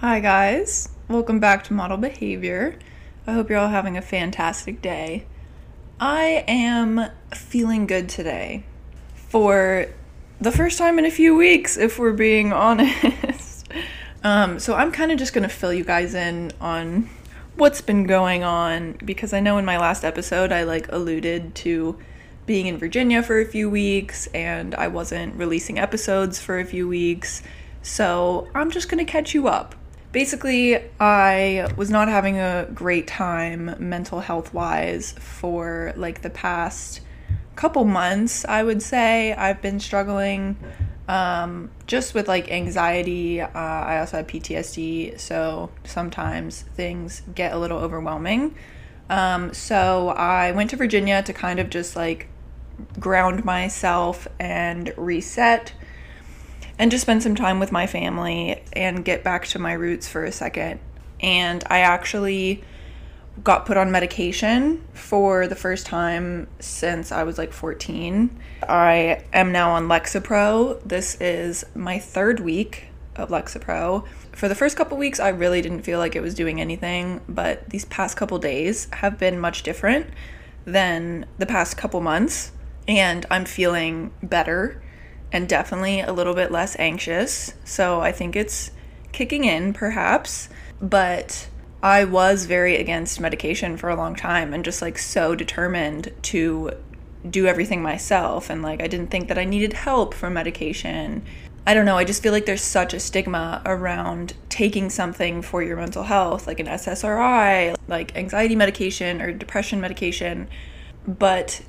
Hi, guys. Welcome back to Model Behavior. I hope you're all having a fantastic day. I am feeling good today for the first time in a few weeks, if we're being honest. um, so, I'm kind of just going to fill you guys in on what's been going on because I know in my last episode I like alluded to being in Virginia for a few weeks and I wasn't releasing episodes for a few weeks. So, I'm just going to catch you up basically, I was not having a great time mental health wise for like the past couple months, I would say. I've been struggling um, just with like anxiety. Uh, I also have PTSD, so sometimes things get a little overwhelming. Um, so I went to Virginia to kind of just like ground myself and reset and just spend some time with my family and get back to my roots for a second. And I actually got put on medication for the first time since I was like 14. I am now on Lexapro. This is my third week of Lexapro. For the first couple weeks, I really didn't feel like it was doing anything, but these past couple days have been much different than the past couple months, and I'm feeling better and definitely a little bit less anxious. So I think it's kicking in perhaps, but I was very against medication for a long time and just like so determined to do everything myself and like I didn't think that I needed help from medication. I don't know, I just feel like there's such a stigma around taking something for your mental health, like an SSRI, like anxiety medication or depression medication. But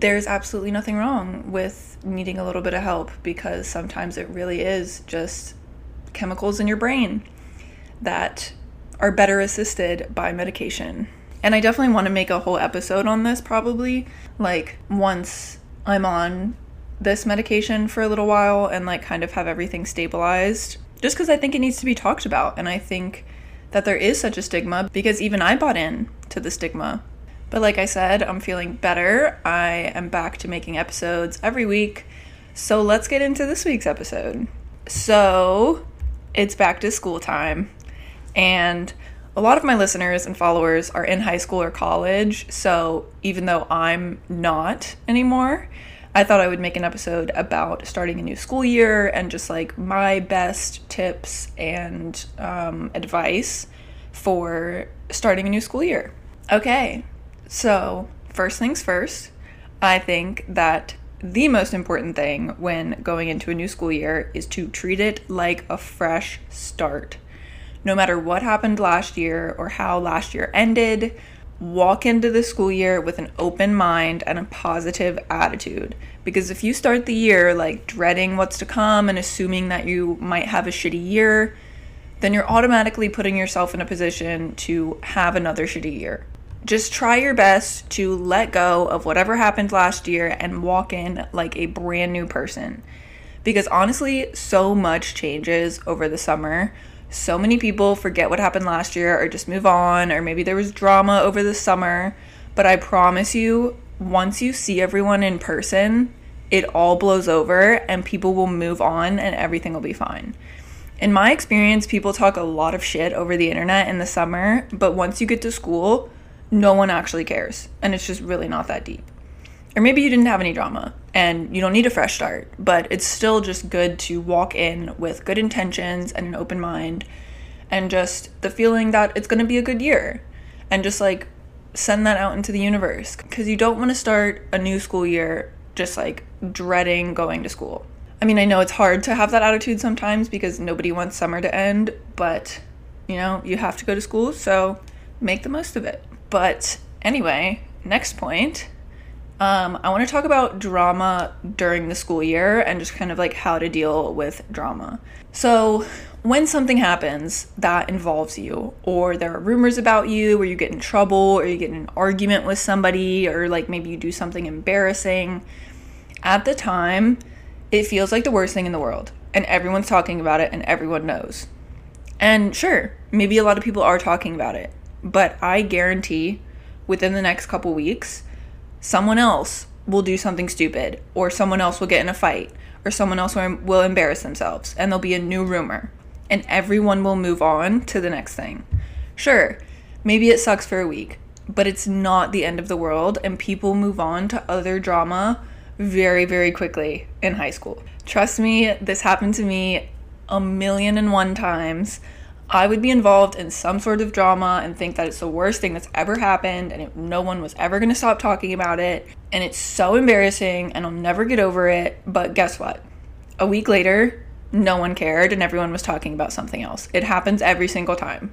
there's absolutely nothing wrong with needing a little bit of help because sometimes it really is just chemicals in your brain that are better assisted by medication. And I definitely want to make a whole episode on this probably, like once I'm on this medication for a little while and like kind of have everything stabilized. Just because I think it needs to be talked about. And I think that there is such a stigma because even I bought in to the stigma but like I said, I'm feeling better. I am back to making episodes every week. So let's get into this week's episode. So it's back to school time. And a lot of my listeners and followers are in high school or college. So even though I'm not anymore, I thought I would make an episode about starting a new school year and just like my best tips and um, advice for starting a new school year. Okay, so, first things first, I think that the most important thing when going into a new school year is to treat it like a fresh start. No matter what happened last year or how last year ended, walk into the school year with an open mind and a positive attitude. Because if you start the year like dreading what's to come and assuming that you might have a shitty year, then you're automatically putting yourself in a position to have another shitty year just try your best to let go of whatever happened last year and walk in like a brand new person. Because honestly, so much changes over the summer. So many people forget what happened last year or just move on, or maybe there was drama over the summer. But I promise you, once you see everyone in person, it all blows over and people will move on and everything will be fine. In my experience, people talk a lot of shit over the internet in the summer, but once you get to school, no one actually cares and it's just really not that deep. Or maybe you didn't have any drama and you don't need a fresh start, but it's still just good to walk in with good intentions and an open mind and just the feeling that it's going to be a good year and just like send that out into the universe because you don't want to start a new school year just like dreading going to school. I mean, I know it's hard to have that attitude sometimes because nobody wants summer to end, but you know, you have to go to school, so make the most of it. But anyway, next point. Um, I want to talk about drama during the school year and just kind of like how to deal with drama. So, when something happens that involves you, or there are rumors about you, or you get in trouble, or you get in an argument with somebody, or like maybe you do something embarrassing, at the time, it feels like the worst thing in the world. And everyone's talking about it, and everyone knows. And sure, maybe a lot of people are talking about it. But I guarantee within the next couple weeks, someone else will do something stupid, or someone else will get in a fight, or someone else will embarrass themselves, and there'll be a new rumor. and everyone will move on to the next thing. Sure, maybe it sucks for a week, but it's not the end of the world, and people move on to other drama very, very quickly in high school. Trust me, this happened to me a million and one times. I would be involved in some sort of drama and think that it's the worst thing that's ever happened and it, no one was ever going to stop talking about it. And it's so embarrassing and I'll never get over it. But guess what? A week later, no one cared and everyone was talking about something else. It happens every single time.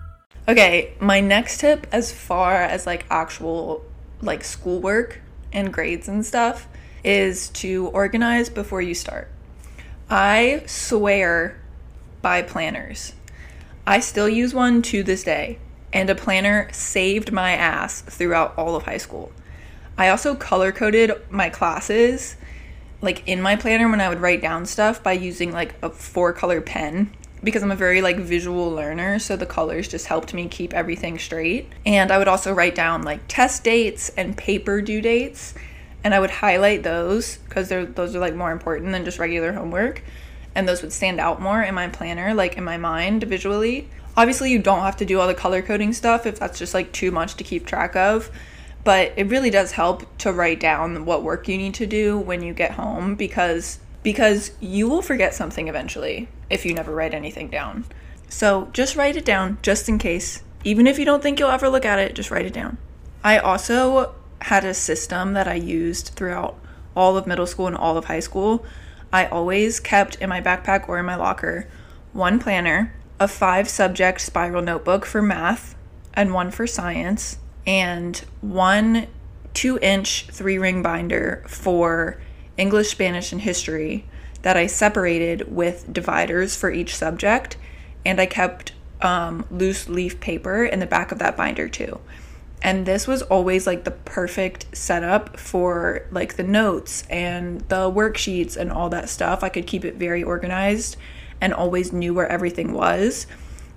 Okay, my next tip as far as like actual like schoolwork and grades and stuff is to organize before you start. I swear by planners. I still use one to this day, and a planner saved my ass throughout all of high school. I also color coded my classes like in my planner when I would write down stuff by using like a four color pen because I'm a very like visual learner, so the colors just helped me keep everything straight. And I would also write down like test dates and paper due dates, and I would highlight those because they're those are like more important than just regular homework, and those would stand out more in my planner, like in my mind visually. Obviously, you don't have to do all the color coding stuff if that's just like too much to keep track of. But it really does help to write down what work you need to do when you get home because because you will forget something eventually if you never write anything down. So just write it down just in case. Even if you don't think you'll ever look at it, just write it down. I also had a system that I used throughout all of middle school and all of high school. I always kept in my backpack or in my locker one planner, a five subject spiral notebook for math, and one for science, and one two inch three ring binder for English, Spanish, and history that I separated with dividers for each subject, and I kept um, loose leaf paper in the back of that binder too. And this was always like the perfect setup for like the notes and the worksheets and all that stuff. I could keep it very organized and always knew where everything was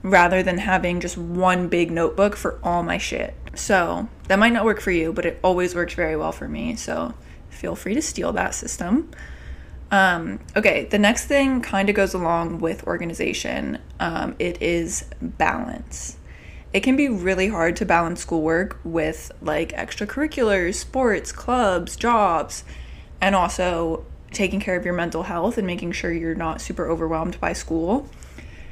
rather than having just one big notebook for all my shit. So that might not work for you, but it always worked very well for me. So feel free to steal that system. Um, okay, the next thing kind of goes along with organization. Um, it is balance. It can be really hard to balance schoolwork with like extracurriculars, sports, clubs, jobs, and also taking care of your mental health and making sure you're not super overwhelmed by school.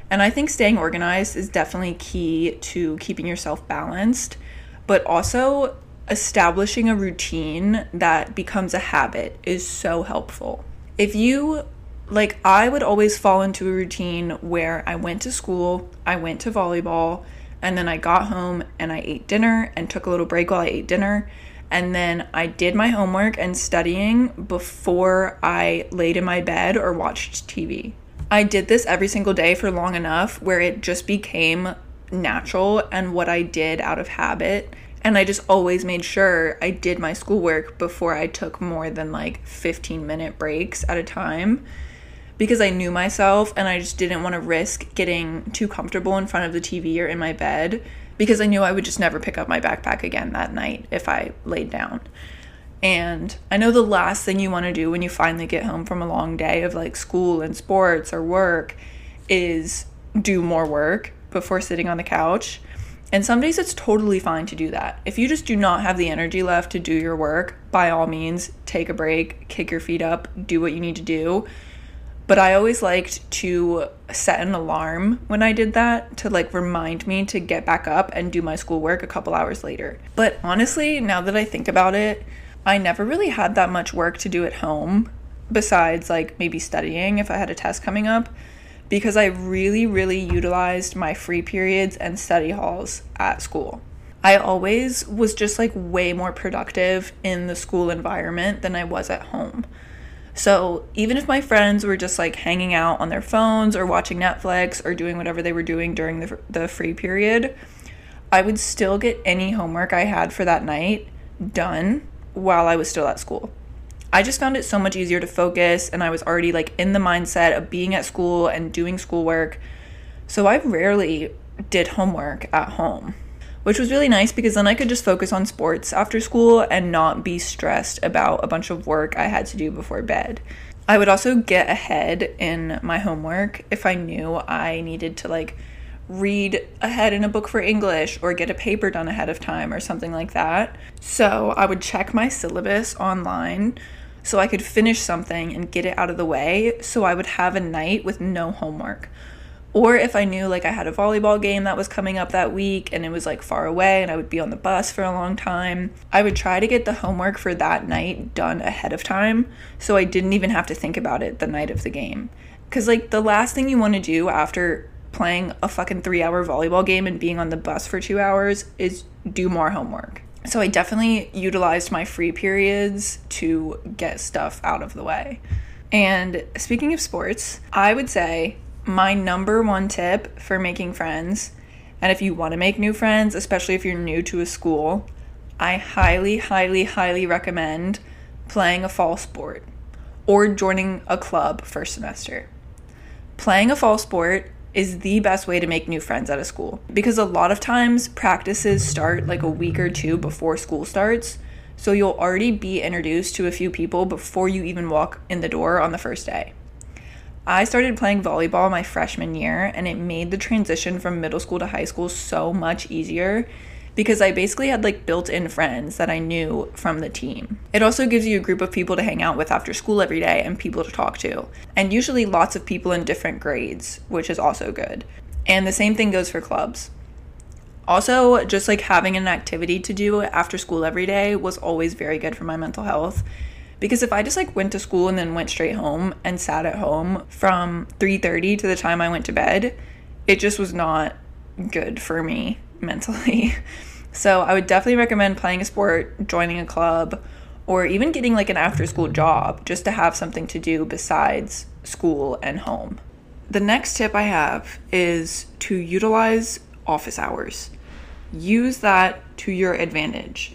And I think staying organized is definitely key to keeping yourself balanced, but also establishing a routine that becomes a habit is so helpful. If you like I would always fall into a routine where I went to school, I went to volleyball, and then I got home and I ate dinner and took a little break while I ate dinner. And then I did my homework and studying before I laid in my bed or watched TV. I did this every single day for long enough where it just became natural and what I did out of habit and I just always made sure I did my schoolwork before I took more than like 15 minute breaks at a time because I knew myself and I just didn't want to risk getting too comfortable in front of the TV or in my bed because I knew I would just never pick up my backpack again that night if I laid down. And I know the last thing you want to do when you finally get home from a long day of like school and sports or work is do more work before sitting on the couch. And some days it's totally fine to do that. If you just do not have the energy left to do your work, by all means, take a break, kick your feet up, do what you need to do. But I always liked to set an alarm when I did that to like remind me to get back up and do my schoolwork a couple hours later. But honestly, now that I think about it, I never really had that much work to do at home besides like maybe studying if I had a test coming up because I really, really utilized my free periods and study halls at school. I always was just like way more productive in the school environment than I was at home. So even if my friends were just like hanging out on their phones or watching Netflix or doing whatever they were doing during the, the free period, I would still get any homework I had for that night done while I was still at school. I just found it so much easier to focus, and I was already like in the mindset of being at school and doing schoolwork. So I rarely did homework at home, which was really nice because then I could just focus on sports after school and not be stressed about a bunch of work I had to do before bed. I would also get ahead in my homework if I knew I needed to like read ahead in a book for English or get a paper done ahead of time or something like that. So I would check my syllabus online so I could finish something and get it out of the way so I would have a night with no homework. Or if I knew like I had a volleyball game that was coming up that week and it was like far away and I would be on the bus for a long time, I would try to get the homework for that night done ahead of time so I didn't even have to think about it the night of the game. Cuz like the last thing you want to do after playing a fucking 3-hour volleyball game and being on the bus for 2 hours is do more homework. So I definitely utilized my free periods to get stuff out of the way. And speaking of sports, I would say my number one tip for making friends, and if you want to make new friends, especially if you're new to a school, I highly, highly, highly recommend playing a fall sport or joining a club first semester. Playing a fall sport is the best way to make new friends at a school because a lot of times practices start like a week or two before school starts. So you'll already be introduced to a few people before you even walk in the door on the first day. I started playing volleyball my freshman year, and it made the transition from middle school to high school so much easier because I basically had like built in friends that I knew from the team. It also gives you a group of people to hang out with after school every day and people to talk to, and usually lots of people in different grades, which is also good. And the same thing goes for clubs. Also, just like having an activity to do after school every day was always very good for my mental health because if I just like went to school and then went straight home and sat at home from 3:30 to the time I went to bed, it just was not good for me mentally. So, I would definitely recommend playing a sport, joining a club, or even getting like an after school job just to have something to do besides school and home. The next tip I have is to utilize office hours. Use that to your advantage.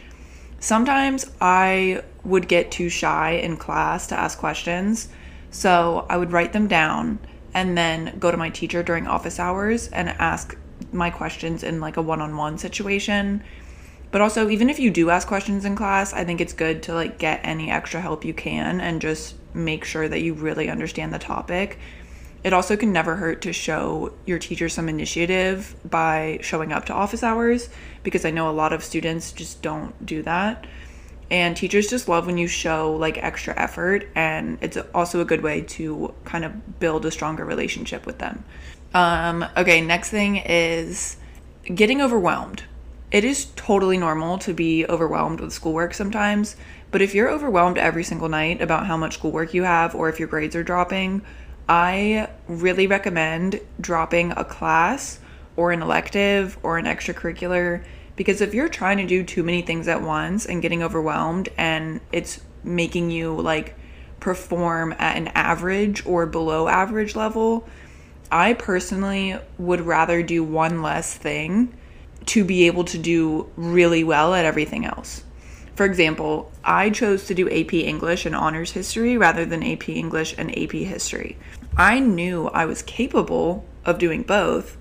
Sometimes I would get too shy in class to ask questions. So I would write them down and then go to my teacher during office hours and ask my questions in like a one on one situation. But also, even if you do ask questions in class, I think it's good to like get any extra help you can and just make sure that you really understand the topic. It also can never hurt to show your teacher some initiative by showing up to office hours because I know a lot of students just don't do that. And teachers just love when you show like extra effort, and it's also a good way to kind of build a stronger relationship with them. Um, okay, next thing is getting overwhelmed. It is totally normal to be overwhelmed with schoolwork sometimes, but if you're overwhelmed every single night about how much schoolwork you have or if your grades are dropping, I really recommend dropping a class or an elective or an extracurricular because if you're trying to do too many things at once and getting overwhelmed and it's making you like perform at an average or below average level, I personally would rather do one less thing to be able to do really well at everything else. For example, I chose to do AP English and Honors History rather than AP English and AP History. I knew I was capable of doing both,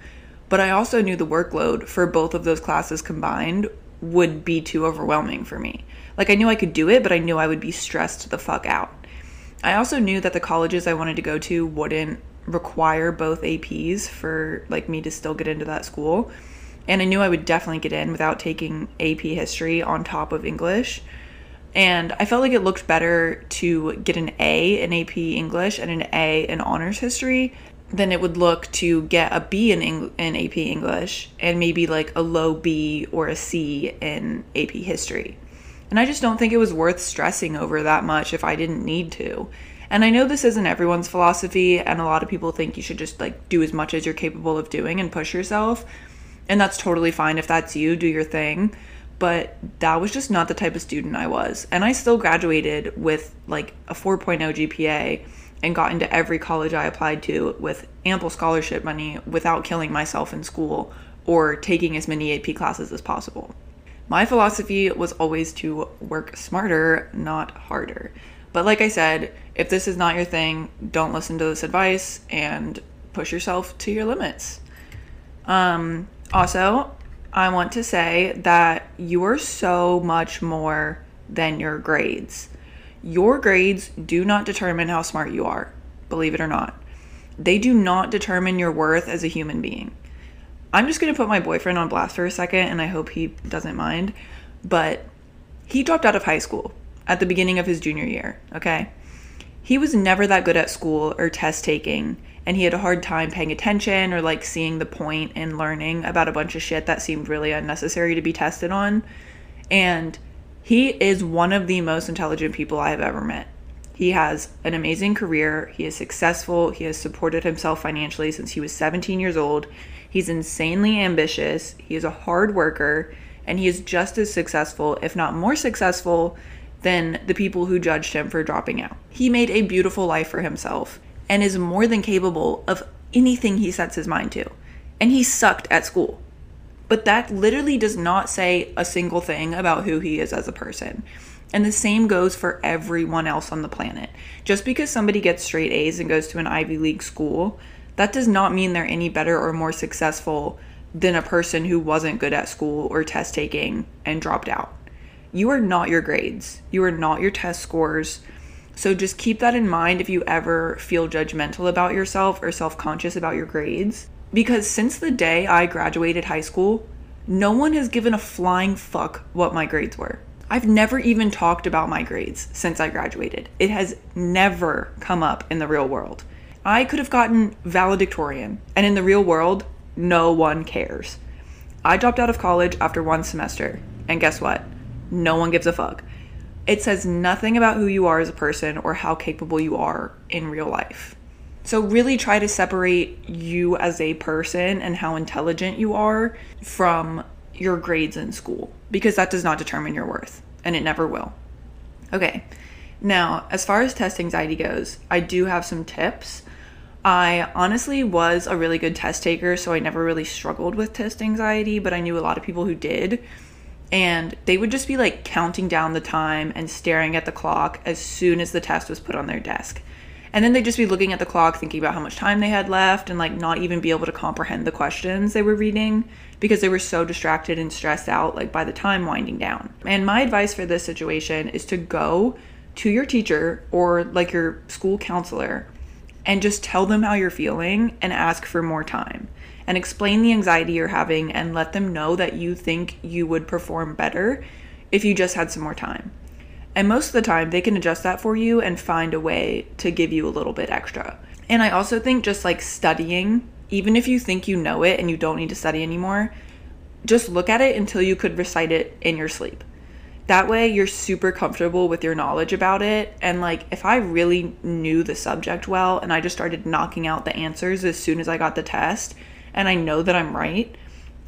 but I also knew the workload for both of those classes combined would be too overwhelming for me. Like I knew I could do it, but I knew I would be stressed the fuck out. I also knew that the colleges I wanted to go to wouldn't require both APs for like me to still get into that school. And I knew I would definitely get in without taking AP history on top of English. And I felt like it looked better to get an A in AP English and an A in honors history than it would look to get a B in, Eng- in AP English and maybe like a low B or a C in AP History. And I just don't think it was worth stressing over that much if I didn't need to. And I know this isn't everyone's philosophy, and a lot of people think you should just like do as much as you're capable of doing and push yourself. And that's totally fine if that's you, do your thing. but that was just not the type of student I was. And I still graduated with like a 4.0 GPA and got into every college I applied to with ample scholarship money without killing myself in school or taking as many AP classes as possible. My philosophy was always to work smarter, not harder. But like I said, if this is not your thing, don't listen to this advice and push yourself to your limits. Um, also, I want to say that you are so much more than your grades. Your grades do not determine how smart you are, believe it or not. They do not determine your worth as a human being. I'm just going to put my boyfriend on blast for a second, and I hope he doesn't mind. But he dropped out of high school at the beginning of his junior year, okay? He was never that good at school or test taking, and he had a hard time paying attention or like seeing the point in learning about a bunch of shit that seemed really unnecessary to be tested on. And he is one of the most intelligent people I have ever met. He has an amazing career. He is successful. He has supported himself financially since he was 17 years old. He's insanely ambitious. He is a hard worker. And he is just as successful, if not more successful, than the people who judged him for dropping out. He made a beautiful life for himself and is more than capable of anything he sets his mind to. And he sucked at school. But that literally does not say a single thing about who he is as a person. And the same goes for everyone else on the planet. Just because somebody gets straight A's and goes to an Ivy League school, that does not mean they're any better or more successful than a person who wasn't good at school or test taking and dropped out. You are not your grades, you are not your test scores. So just keep that in mind if you ever feel judgmental about yourself or self conscious about your grades. Because since the day I graduated high school, no one has given a flying fuck what my grades were. I've never even talked about my grades since I graduated. It has never come up in the real world. I could have gotten valedictorian, and in the real world, no one cares. I dropped out of college after one semester, and guess what? No one gives a fuck. It says nothing about who you are as a person or how capable you are in real life. So, really try to separate you as a person and how intelligent you are from your grades in school because that does not determine your worth and it never will. Okay, now as far as test anxiety goes, I do have some tips. I honestly was a really good test taker, so I never really struggled with test anxiety, but I knew a lot of people who did. And they would just be like counting down the time and staring at the clock as soon as the test was put on their desk. And then they'd just be looking at the clock, thinking about how much time they had left, and like not even be able to comprehend the questions they were reading because they were so distracted and stressed out, like by the time winding down. And my advice for this situation is to go to your teacher or like your school counselor and just tell them how you're feeling and ask for more time and explain the anxiety you're having and let them know that you think you would perform better if you just had some more time. And most of the time, they can adjust that for you and find a way to give you a little bit extra. And I also think just like studying, even if you think you know it and you don't need to study anymore, just look at it until you could recite it in your sleep. That way, you're super comfortable with your knowledge about it. And like, if I really knew the subject well and I just started knocking out the answers as soon as I got the test, and I know that I'm right,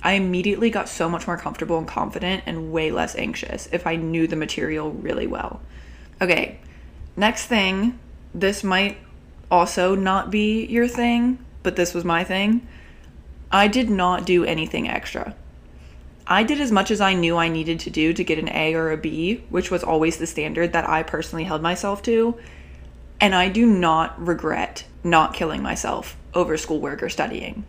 I immediately got so much more comfortable and confident and way less anxious if I knew the material really well. Okay, next thing, this might also not be your thing, but this was my thing. I did not do anything extra. I did as much as I knew I needed to do to get an A or a B, which was always the standard that I personally held myself to. And I do not regret not killing myself over schoolwork or studying.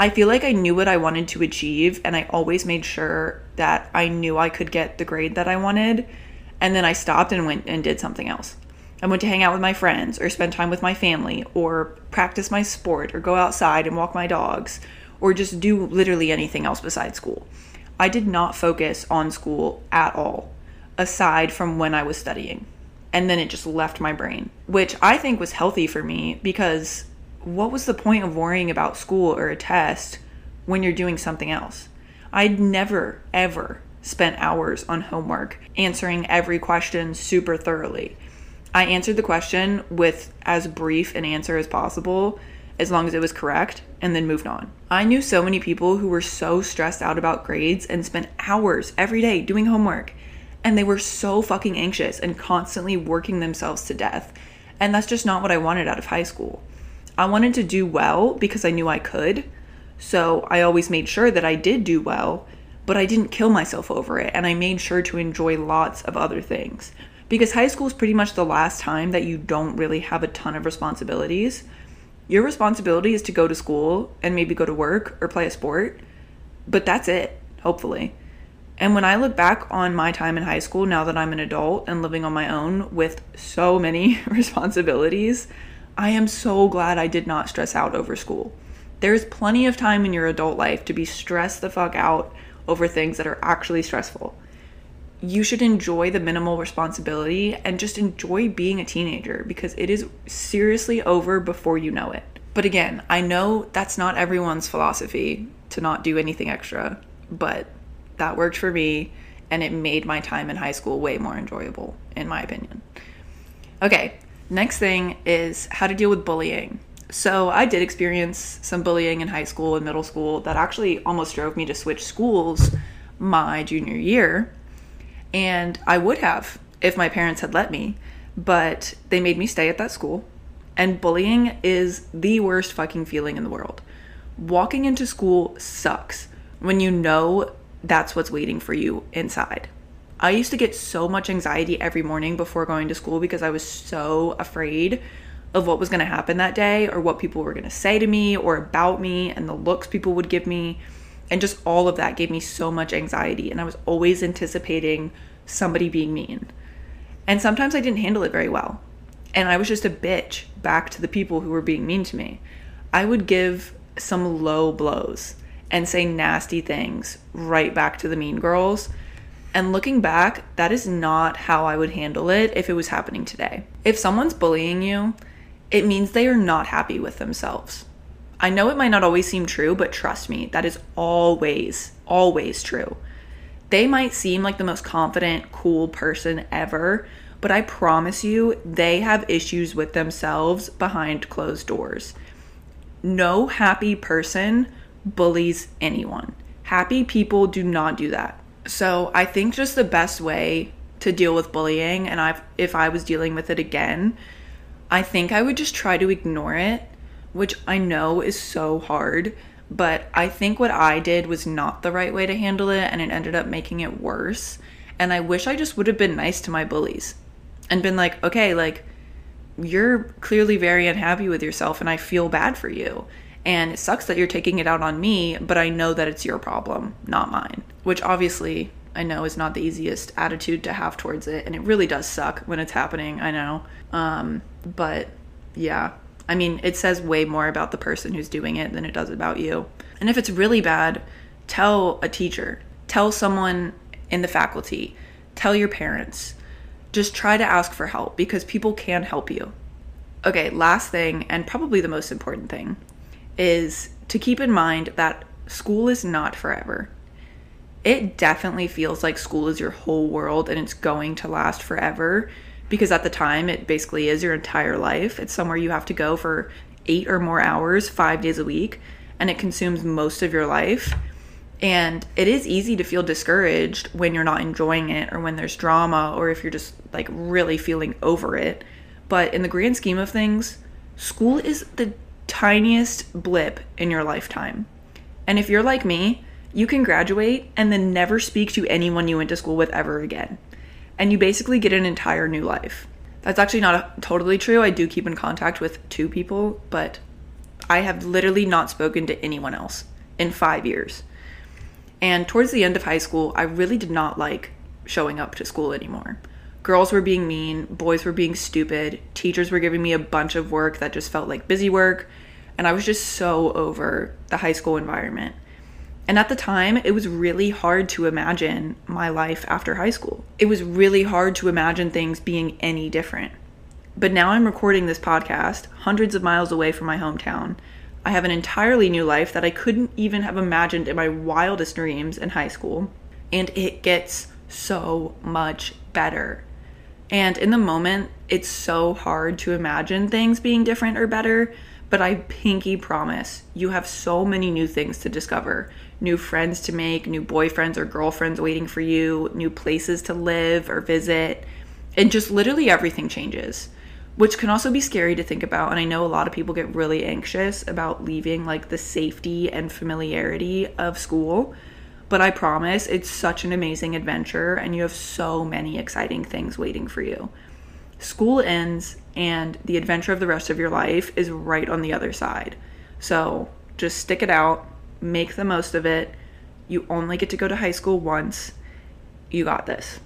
I feel like I knew what I wanted to achieve, and I always made sure that I knew I could get the grade that I wanted. And then I stopped and went and did something else. I went to hang out with my friends, or spend time with my family, or practice my sport, or go outside and walk my dogs, or just do literally anything else besides school. I did not focus on school at all, aside from when I was studying. And then it just left my brain, which I think was healthy for me because what was the point of worrying about school or a test when you're doing something else? I'd never, ever spent hours on homework answering every question super thoroughly. I answered the question with as brief an answer as possible, as long as it was correct and then moved on. I knew so many people who were so stressed out about grades and spent hours every day doing homework and they were so fucking anxious and constantly working themselves to death. And that's just not what I wanted out of high school. I wanted to do well because I knew I could. So I always made sure that I did do well, but I didn't kill myself over it. And I made sure to enjoy lots of other things. Because high school is pretty much the last time that you don't really have a ton of responsibilities. Your responsibility is to go to school and maybe go to work or play a sport, but that's it, hopefully. And when I look back on my time in high school, now that I'm an adult and living on my own with so many responsibilities, I am so glad I did not stress out over school. There's plenty of time in your adult life to be stressed the fuck out over things that are actually stressful. You should enjoy the minimal responsibility and just enjoy being a teenager because it is seriously over before you know it. But again, I know that's not everyone's philosophy to not do anything extra, but that worked for me and it made my time in high school way more enjoyable, in my opinion. Okay, next thing is how to deal with bullying. So, I did experience some bullying in high school and middle school that actually almost drove me to switch schools my junior year. And I would have if my parents had let me, but they made me stay at that school. And bullying is the worst fucking feeling in the world. Walking into school sucks when you know that's what's waiting for you inside. I used to get so much anxiety every morning before going to school because I was so afraid of what was going to happen that day or what people were going to say to me or about me and the looks people would give me. And just all of that gave me so much anxiety. And I was always anticipating somebody being mean. And sometimes I didn't handle it very well. And I was just a bitch back to the people who were being mean to me. I would give some low blows and say nasty things right back to the mean girls. And looking back, that is not how I would handle it if it was happening today. If someone's bullying you, it means they are not happy with themselves. I know it might not always seem true, but trust me, that is always, always true. They might seem like the most confident, cool person ever, but I promise you, they have issues with themselves behind closed doors. No happy person bullies anyone. Happy people do not do that. So I think just the best way to deal with bullying, and I if I was dealing with it again, I think I would just try to ignore it, which I know is so hard. But I think what I did was not the right way to handle it, and it ended up making it worse. And I wish I just would have been nice to my bullies and been like, okay, like, you're clearly very unhappy with yourself, and I feel bad for you. And it sucks that you're taking it out on me, but I know that it's your problem, not mine. Which obviously I know is not the easiest attitude to have towards it. And it really does suck when it's happening, I know. Um, but yeah, I mean, it says way more about the person who's doing it than it does about you. And if it's really bad, tell a teacher, tell someone in the faculty, tell your parents. Just try to ask for help because people can help you. Okay, last thing, and probably the most important thing is to keep in mind that school is not forever. It definitely feels like school is your whole world and it's going to last forever because at the time it basically is your entire life. It's somewhere you have to go for eight or more hours, five days a week, and it consumes most of your life. And it is easy to feel discouraged when you're not enjoying it or when there's drama or if you're just like really feeling over it. But in the grand scheme of things, school is the tiniest blip in your lifetime. And if you're like me, you can graduate and then never speak to anyone you went to school with ever again. And you basically get an entire new life. That's actually not totally true. I do keep in contact with two people, but I have literally not spoken to anyone else in five years. And towards the end of high school, I really did not like showing up to school anymore. Girls were being mean, boys were being stupid, teachers were giving me a bunch of work that just felt like busy work, and I was just so over the high school environment. And at the time, it was really hard to imagine my life after high school. It was really hard to imagine things being any different. But now I'm recording this podcast hundreds of miles away from my hometown. I have an entirely new life that I couldn't even have imagined in my wildest dreams in high school. And it gets so much better. And in the moment, it's so hard to imagine things being different or better But I pinky promise you have so many new things to discover new friends to make, new boyfriends or girlfriends waiting for you, new places to live or visit, and just literally everything changes, which can also be scary to think about. And I know a lot of people get really anxious about leaving like the safety and familiarity of school. But I promise it's such an amazing adventure, and you have so many exciting things waiting for you. School ends, and the adventure of the rest of your life is right on the other side. So just stick it out, make the most of it. You only get to go to high school once. You got this.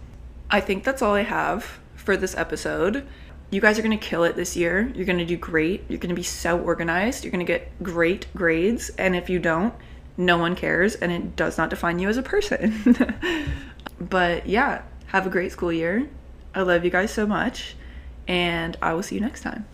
I think that's all I have for this episode. You guys are to kill it this year. You're to do great. You're to be so organized. You're to get great grades. And if you don't, no one cares and it does not define you as a person. but yeah, have a great school year. I love you guys so much. And I will see you next time.